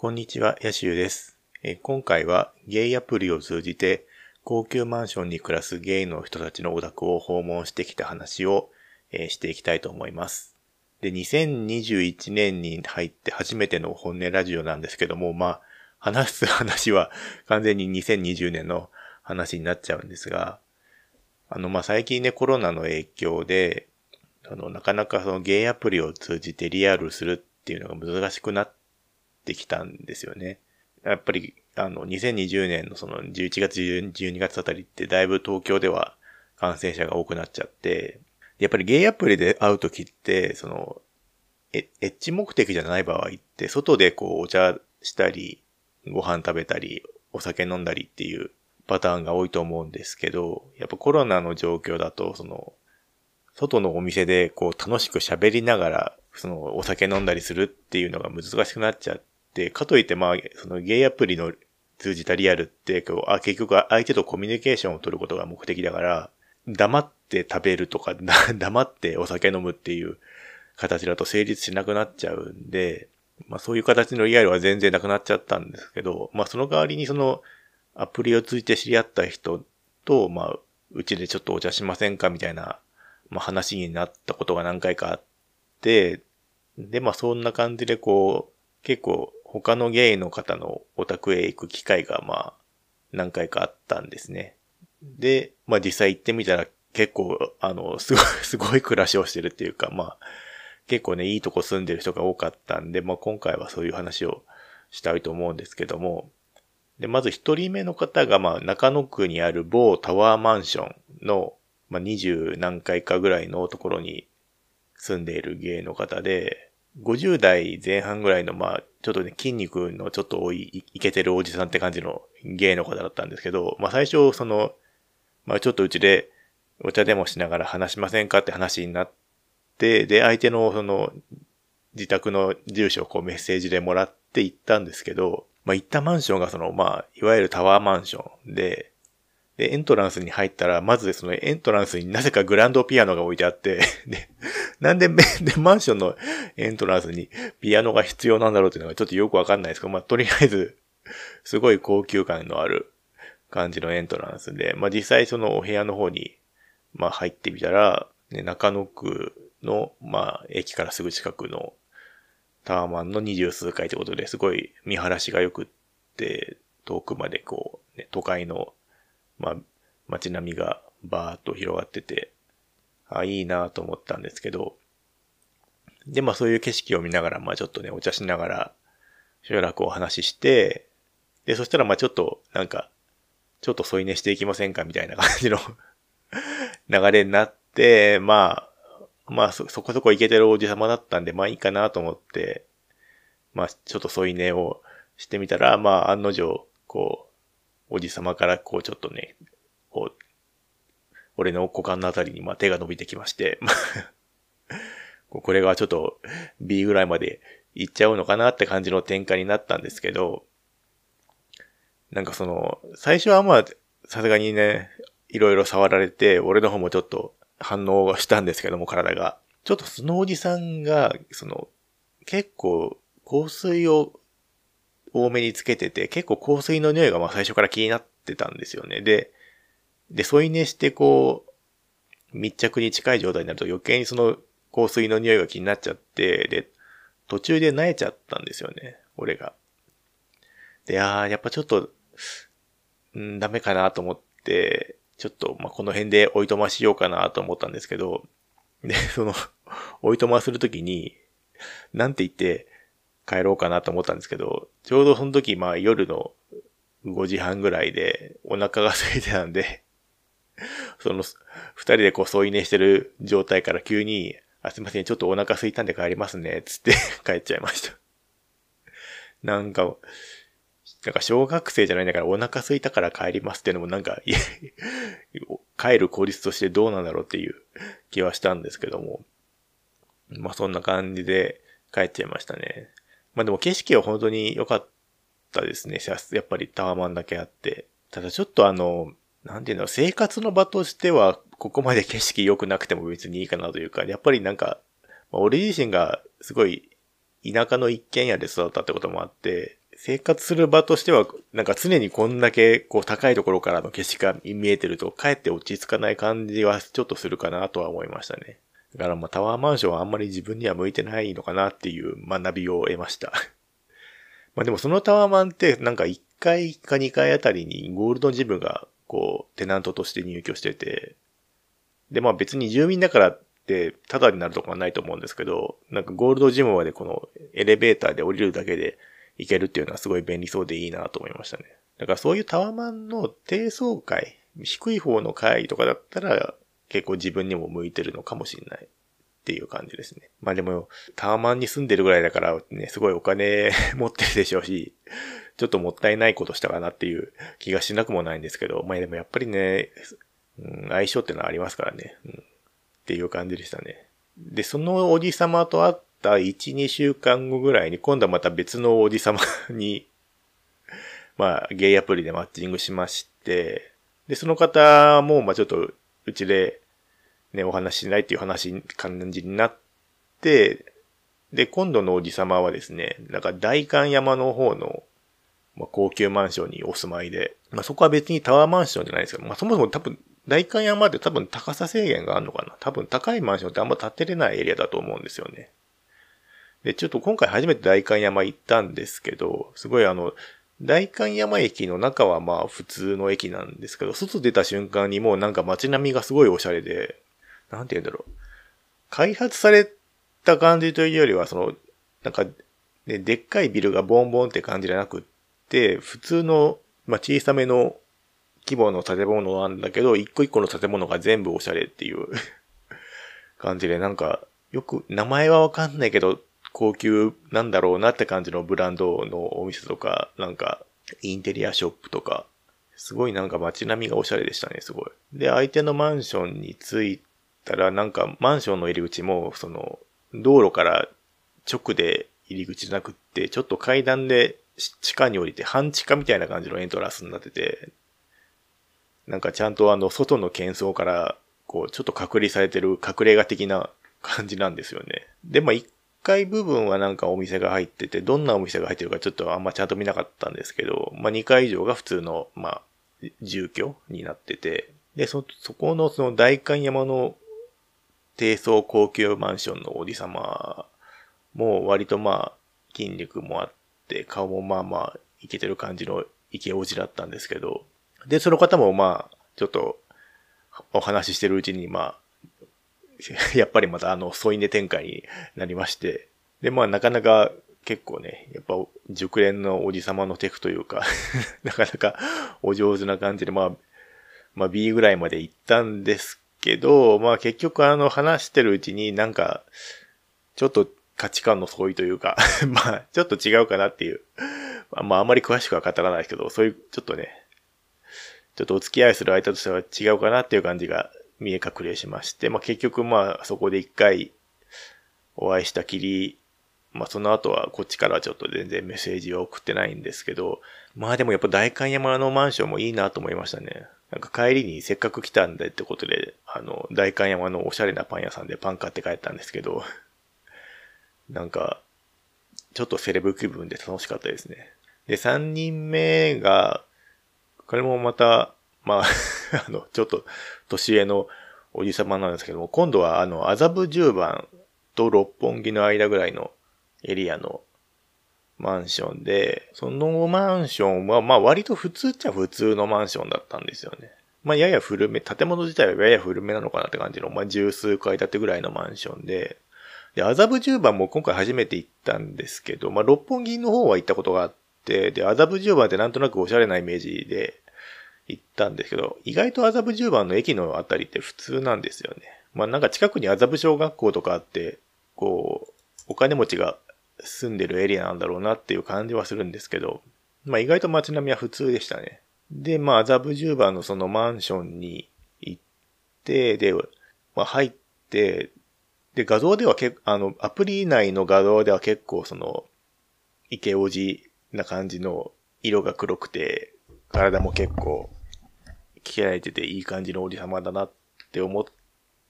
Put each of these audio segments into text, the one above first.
こんにちは、ヤシュです。今回はゲイアプリを通じて高級マンションに暮らすゲイの人たちのお宅を訪問してきた話を、していきたいと思います。で、2021年に入って初めての本音ラジオなんですけども、まあ、話す話は完全に2020年の話になっちゃうんですが、あの、まあ、最近ね、コロナの影響で、あの、なかなかそのゲイアプリを通じてリアルするっていうのが難しくなってきたんですよね。やっぱり、あの、2020年のその11月、12月あたりってだいぶ東京では感染者が多くなっちゃって、やっぱりゲイアプリで会うときって、その、エッチ目的じゃない場合って、外でこうお茶したり、ご飯食べたり、お酒飲んだりっていうパターンが多いと思うんですけど、やっぱコロナの状況だと、その、外のお店でこう楽しく喋りながら、そのお酒飲んだりするっていうのが難しくなっちゃって、かといってまあ、そのゲイアプリの通じたリアルって、あ、結局相手とコミュニケーションを取ることが目的だから、黙って食べるとか、黙ってお酒飲むっていう形だと成立しなくなっちゃうんで、まあそういう形のリアルは全然なくなっちゃったんですけど、まあその代わりにそのアプリを通じて知り合った人と、まあうちでちょっとお茶しませんかみたいな、まあ話になったことが何回かあって、でまあそんな感じでこう、結構他のゲイの方のお宅へ行く機会がまあ何回かあったんですね。で、まあ実際行ってみたら結構、あの、すごい、すごい暮らしをしてるっていうか、まあ、結構ね、いいとこ住んでる人が多かったんで、まあ今回はそういう話をしたいと思うんですけども、で、まず一人目の方が、まあ中野区にある某タワーマンションの、まあ二十何階かぐらいのところに住んでいる芸の方で、50代前半ぐらいの、まあ、ちょっとね、筋肉のちょっと多い、いけてるおじさんって感じの芸の方だったんですけど、まあ最初、その、まあちょっとうちでお茶でもしながら話しませんかって話になって、で、相手のその、自宅の住所をこうメッセージでもらって行ったんですけど、まあ行ったマンションがその、まあ、いわゆるタワーマンションで、で、エントランスに入ったら、まずそのエントランスになぜかグランドピアノが置いてあって、で、なんで、で、マンションのエントランスにピアノが必要なんだろうっていうのがちょっとよくわかんないですけど、まあ、とりあえず、すごい高級感のある感じのエントランスで、まあ、実際そのお部屋の方に、まあ、入ってみたら、ね、中野区の、まあ、駅からすぐ近くのタワーマンの二十数階ってことで、すごい見晴らしが良くって、遠くまでこう、ね、都会の、まあ、街並みがバーっと広がってて、あ、いいなと思ったんですけど、で、まあそういう景色を見ながら、まあちょっとね、お茶しながら、しばらくお話しして、で、そしたらまあちょっと、なんか、ちょっと添い寝していきませんかみたいな感じの 流れになって、まあ、まあそ、そこそこイケてるおじさまだったんで、まあいいかなと思って、まあちょっと添い寝をしてみたら、まあ案の定、こう、おじさまからこうちょっとね、こう、俺の股間のあたりにまあ手が伸びてきまして、これがちょっと B ぐらいまで行っちゃうのかなって感じの展開になったんですけど、なんかその、最初はまあ、さすがにね、いろいろ触られて、俺の方もちょっと反応はしたんですけども、体が。ちょっとそのおじさんが、その、結構香水を多めにつけてて、結構香水の匂いがまあ最初から気になってたんですよね。で、で、添い寝してこう、密着に近い状態になると余計にその香水の匂いが気になっちゃって、で、途中で萎えちゃったんですよね、俺が。で、あーやっぱちょっと、んダメかなと思って、ちょっと、まあ、この辺でおいとましようかなと思ったんですけど、で、その、おいとまするときに、なんて言って帰ろうかなと思ったんですけど、ちょうどその時、まあ夜の5時半ぐらいでお腹が空いてたんで、その、二人でこう添い寝してる状態から急に、あ、すいません、ちょっとお腹空いたんで帰りますね、つって 帰っちゃいました。なんか、なんか小学生じゃないんだからお腹空いたから帰りますっていうのもなんか、帰る効率としてどうなんだろうっていう気はしたんですけども。まあそんな感じで帰っちゃいましたね。まあでも景色は本当に良かったですね。やっぱりタワマンだけあって。ただちょっとあの、なんていうの、生活の場としては、ここまで景色良くなくても別にいいかなというか、やっぱりなんか、まあ俺自身がすごい田舎の一軒家で育ったってこともあって、生活する場としては、なんか常にこんだけこう高いところからの景色が見えてると、かえって落ち着かない感じはちょっとするかなとは思いましたね。だからまあタワーマンションはあんまり自分には向いてないのかなっていう学びを得ました。まあでもそのタワーマンってなんか1階か2階あたりにゴールドジムがこうテナントとして入居してて、でまあ別に住民だからってタダになるとこはないと思うんですけど、なんかゴールドジムまでこのエレベーターで降りるだけで行けるっていうのはすごい便利そうでいいなと思いましたね。だからそういうタワーマンの低層階、低い方の階とかだったら結構自分にも向いてるのかもしれないっていう感じですね。まあでも、タワマンに住んでるぐらいだからね、すごいお金 持ってるでしょうし、ちょっともったいないことしたかなっていう気がしなくもないんですけど、まあでもやっぱりね、うん、相性ってのはありますからね、うん、っていう感じでしたね。で、そのおじさまと会った1、2週間後ぐらいに今度はまた別のおじさまに まあ、ゲイアプリでマッチングしまして、で、その方も、まあちょっと、うちで、ね、お話しないっていう話、感じになって、で、今度のおじさまはですね、なんか大観山の方の、まあ、高級マンションにお住まいで、まあ、そこは別にタワーマンションじゃないですけど、まあ、そもそも多分、大観山って多分高さ制限があるのかな多分高いマンションってあんま建てれないエリアだと思うんですよね。で、ちょっと今回初めて大観山行ったんですけど、すごいあの、大観山駅の中はまあ普通の駅なんですけど、外出た瞬間にもうなんか街並みがすごいおしゃれで、なんて言うんだろう。開発された感じというよりは、その、なんか、ね、でっかいビルがボンボンって感じじゃなくって、普通の、まあ、小さめの規模の建物なんだけど、一個一個の建物が全部おしゃれっていう 感じで、なんか、よく、名前はわかんないけど、高級なんだろうなって感じのブランドのお店とか、なんか、インテリアショップとか、すごいなんか街並みがおしゃれでしたね、すごい。で、相手のマンションに着いたら、なんかマンションの入り口も、その、道路から直で入り口じゃなくって、ちょっと階段で地下に降りて半地下みたいな感じのエントランスになってて、なんかちゃんとあの、外の喧騒から、こう、ちょっと隔離されてる隠れ家的な感じなんですよね。で、まあ、階部分はなんかお店が入ってて、どんなお店が入ってるかちょっとあんまちゃんと見なかったんですけど、まあ、2階以上が普通の、まあ、住居になってて、で、そ、そこのその大観山の低層高級マンションのおじさまも割とまあ筋肉もあって、顔もまあまあいけてる感じのイケおじだったんですけど、で、その方もまあ、ちょっとお話ししてるうちにまあ、やっぱりまたあの添い寝展開になりまして、で、まあなかなか結構ね、やっぱ熟練のおじさまのテクというか なかなかお上手な感じで、まあ、まあ B ぐらいまで行ったんですけど、まあ結局あの話してるうちになんか、ちょっと価値観の相違というか まあちょっと違うかなっていう。まああまり詳しくは語らないですけど、そういうちょっとね、ちょっとお付き合いする相手としては違うかなっていう感じが見え隠れしまして、まあ結局まあそこで一回お会いしたきり、まあその後はこっちからはちょっと全然メッセージを送ってないんですけど、まあでもやっぱ大観山のマンションもいいなと思いましたね。なんか帰りにせっかく来たんでってことで、あの、大観山のおしゃれなパン屋さんでパン買って帰ったんですけど、なんか、ちょっとセレブ気分で楽しかったですね。で、3人目が、これもまた、まあ あの、ちょっと年上のおじさまなんですけども、今度はあの、麻布十番と六本木の間ぐらいのエリアのマンションで、そのマンションは、まあ割と普通っちゃ普通のマンションだったんですよね。まあやや古め、建物自体はやや古めなのかなって感じの、まあ十数階建てぐらいのマンションで、で、麻布十番も今回初めて行ったんですけど、まあ六本木の方は行ったことがあって、で、麻布十番ってなんとなくおしゃれなイメージで行ったんですけど、意外と麻布十番の駅のあたりって普通なんですよね。まあなんか近くに麻布小学校とかあって、こう、お金持ちが住んでるエリアなんだろうなっていう感じはするんですけど、まあ意外と街並みは普通でしたね。で、まあ麻布十番のそのマンションに行って、で、まあ入って、で、画像では結、あの、アプリ内の画像では結構その、イケオジな感じの色が黒くて、体も結構、着られてていい感じのおじさまだなって思っ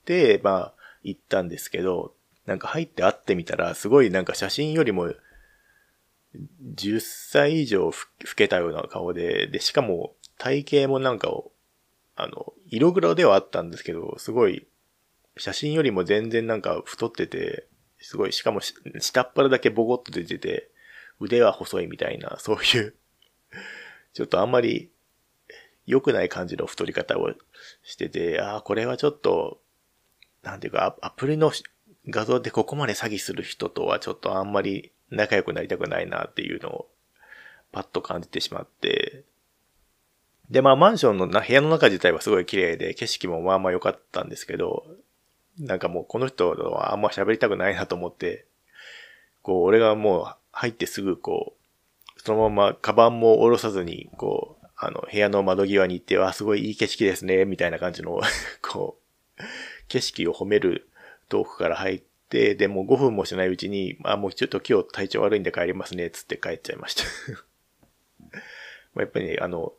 て、まあ、行ったんですけど、なんか入って会ってみたら、すごいなんか写真よりも、10歳以上老けたような顔で、で、しかも体型もなんかを、あの、色黒ではあったんですけど、すごい、写真よりも全然なんか太ってて、すごい、しかも下っ腹だけボコッと出てて、腕は細いみたいな、そういうちょっとあんまり良くない感じの太り方をしてて、ああ、これはちょっと、なんていうか、アプリの画像でここまで詐欺する人とはちょっとあんまり仲良くなりたくないなっていうのをパッと感じてしまって、で、まあマンションの部屋の中自体はすごい綺麗で景色もまあまあ良かったんですけど、なんかもうこの人はあんま喋りたくないなと思って、こう俺がもう入ってすぐこう、そのままカバンも下ろさずに、こう、あの部屋の窓際に行って、わ、すごいいい景色ですね、みたいな感じの こう、景色を褒めるトークから入って、で、も5分もしないうちに、あ、もうちょっと今日体調悪いんで帰りますね、つって帰っちゃいました。まやっぱりね、あの、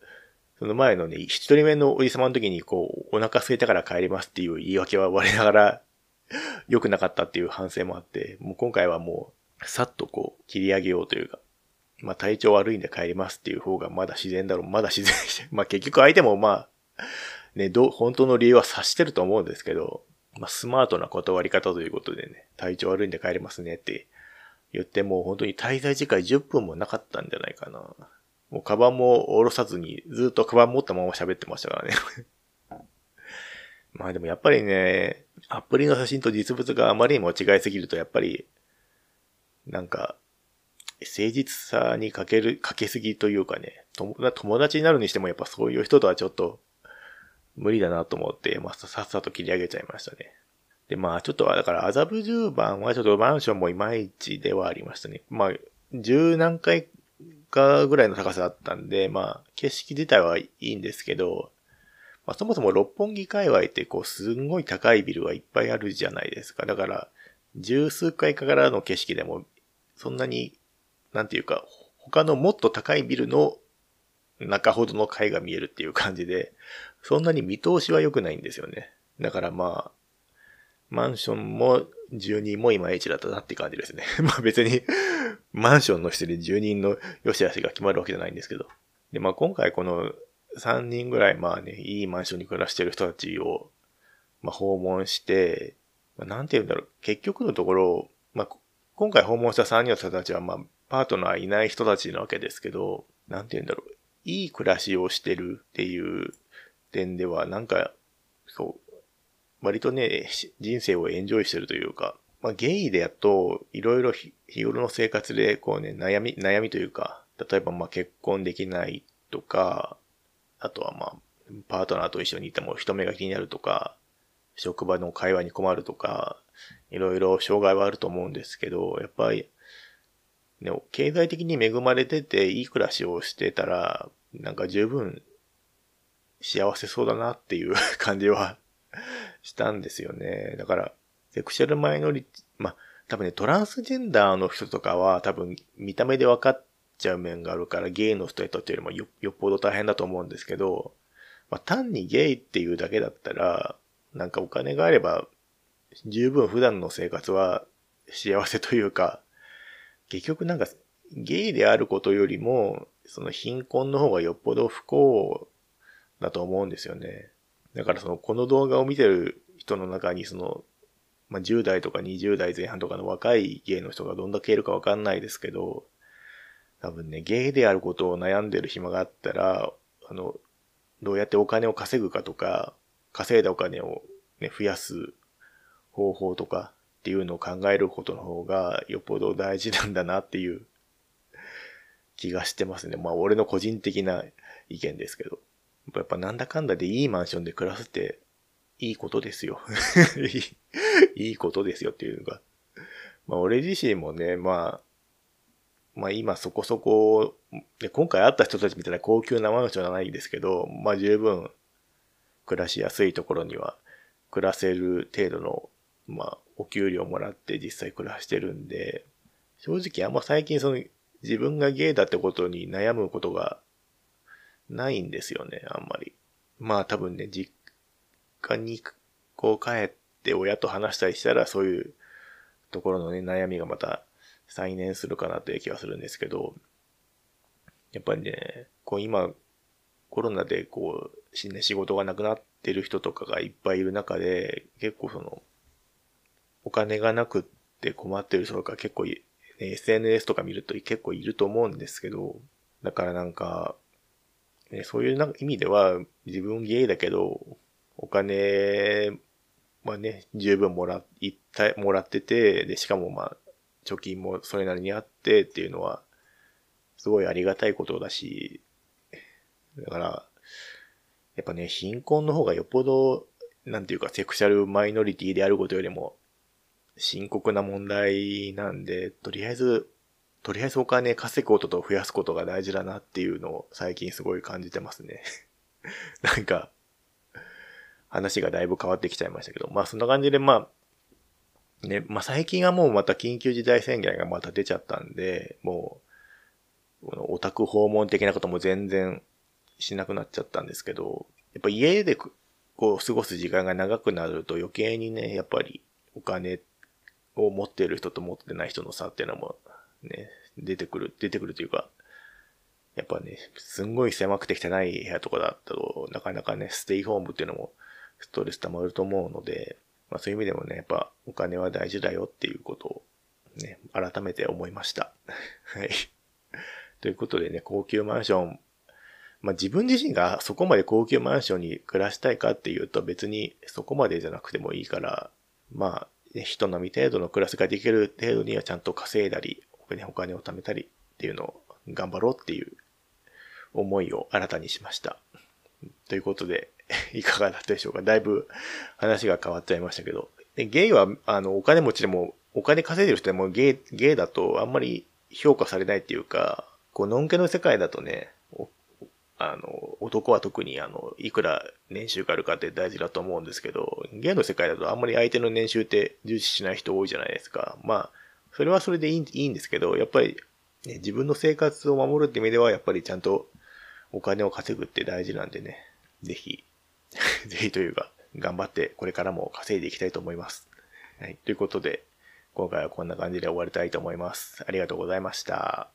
その前のね、一人目のおじ様の時にこう、お腹空いたから帰りますっていう言い訳は我ながら 良くなかったっていう反省もあって、もう今回はもう、さっとこう、切り上げようというか、まあ体調悪いんで帰りますっていう方がまだ自然だろう。まだ自然 まあ結局相手もまあ、ね、ど、本当の理由は察してると思うんですけど、まあ、スマートな断り方ということでね、体調悪いんで帰りますねって言っても本当に滞在時間10分もなかったんじゃないかな。もうカバンも下ろさずにずっとカバン持ったまま喋ってましたからね まあでもやっぱりね、アプリの写真と実物があまりにも違いすぎるとやっぱり、なんか、誠実さに欠ける、欠けすぎというかね、友達になるにしてもやっぱそういう人とはちょっと無理だなと思って、まあ、さっさと切り上げちゃいましたね。で、まあ、ちょっと、だから、麻布10番はちょっとマンションもいまいちではありましたね。まあ、十何回かぐらいの高さだったんで、まあ、景色自体はいいんですけど、まあ、そもそも六本木界隈ってこう、すんごい高いビルはいっぱいあるじゃないですか。だから、十数階からの景色でも、そんなに、なんていうか、他のもっと高いビルの中ほどの階が見えるっていう感じで、そんなに見通しは良くないんですよね。だからまあ、マンションも住人もいまいちだったなって感じですね。まあ別にマンションの人で住人の良し悪しが決まるわけじゃないんですけど。で、まあ今回この3人ぐらいまあね、いいマンションに暮らしてる人たちを、まあ訪問して、まあ、なんて言うんだろう、結局のところ、まあ今回訪問した3人の人たちはまあパートナーいない人たちなわけですけど、なんて言うんだろう、いい暮らしをしてるっていう点では、なんか、そう、割とね、人生をエンジョイしてるというか、まあ、ゲイでやっと、いろいろ日頃の生活で、こうね、悩み、悩みというか、例えばまあ結婚できないとか、あとはまあ、パートナーと一緒にいても人目が気になるとか、職場の会話に困るとか、いろいろ障害はあると思うんですけど、やっぱり、ね、経済的に恵まれてていい暮らしをしてたら、なんか十分幸せそうだなっていう感じは したんですよね。だから、セクシャルマイノリティ、まあ、多分ね、トランスジェンダーの人とかは多分見た目で分かっちゃう面があるから、ゲイの人にとってよりもよよっぽど大変だと思うんですけど、まあ、単にゲイっていうだけだったら、なんかお金があれば、十分普段の生活は幸せというか、結局なんか、ゲイであることよりも、その貧困の方がよっぽど不幸だと思うんですよね。だからその、この動画を見てる人の中にその、まあ、10代とか20代前半とかの若いゲイの人がどんだけいるかわかんないですけど、多分ね、ゲイであることを悩んでる暇があったら、あの、どうやってお金を稼ぐかとか、稼いだお金をね、増やす方法とかっていうのを考えることの方がよっぽど大事なんだなっていう気がしてますね。まあ俺の個人的な意見ですけど。やっぱなんだかんだでいいマンションで暮らすっていいことですよ いいことですよっていうのが。まあ俺自身もね、まあ、まあ今そこそこ、で今回会った人たちみたいな高級なマンションじゃないですけど、まあ十分暮らしやすいところには暮らせる程度の、まあお給料もらって実際暮らしてるんで、正直あんま最近その自分がゲイだってことに悩むことがないんですよね、あんまり。まあ多分ね、実家にこう帰って親と話したりしたらそういうところのね、悩みがまた再燃するかなという気がするんですけど、やっぱりね、こう今、コロナでこう、ね、仕事がなくなってる人とかがいっぱいいる中で、結構その、お金がなくって困ってる人とか結構、ね、SNS とか見ると結構いると思うんですけど、だからなんか、ね、そういうなんか意味では自分ゲイだけど、お金はね、十分もらいったもらってて、で、しかもまあ、貯金もそれなりにあってっていうのは、すごいありがたいことだし、だから、やっぱね、貧困の方がよっぽど、なんていうか、セクシャルマイノリティであることよりも、深刻な問題なんで、とりあえず、とりあえずお金稼ぐことと増やすことが大事だなっていうのを最近すごい感じてますね。なんか、話がだいぶ変わってきちゃいましたけど、まあそんな感じでまあ、ね、まあ最近はもうまた緊急事態宣言がまた出ちゃったんで、もう、このオタク訪問的なことも全然しなくなっちゃったんですけど、やっぱ家でこう過ごす時間が長くなると余計にね、やっぱりお金を持ってる人と持ってない人の差っていうのもね、出てくる、出てくるというか、やっぱね、すんごい狭くて汚い部屋とかだったと、なかなかね、ステイホームっていうのもストレス溜まると思うので、まあそういう意味でもね、やっぱお金は大事だよっていうことをね、改めて思いました。はい。ということでね、高級マンションまあ自分自身がそこまで高級マンションに暮らしたいかっていうと別にそこまでじゃなくてもいいから、まあ、人並み程度の暮らしができる程度にはちゃんと稼いだり、お金を貯めたりっていうのを頑張ろうっていう思いを新たにしました。ということで、いかがだったでしょうかだいぶ話が変わっちゃいましたけど。ゲイは、あの、お金持ちでも、お金稼いでる人でもゲイ、ゲイだとあんまり評価されないっていうか、こう、のんけの世界だとね、あの、男は特にあの、いくら年収があるかって大事だと思うんですけど、ゲイの世界だとあんまり相手の年収って重視しない人多いじゃないですか。まあ、それはそれでいいいいんですけど、やっぱり、ね、自分の生活を守るって意味では、やっぱりちゃんとお金を稼ぐって大事なんでね、ぜひ、ぜひというか、頑張ってこれからも稼いでいきたいと思います。はい。ということで、今回はこんな感じで終わりたいと思います。ありがとうございました。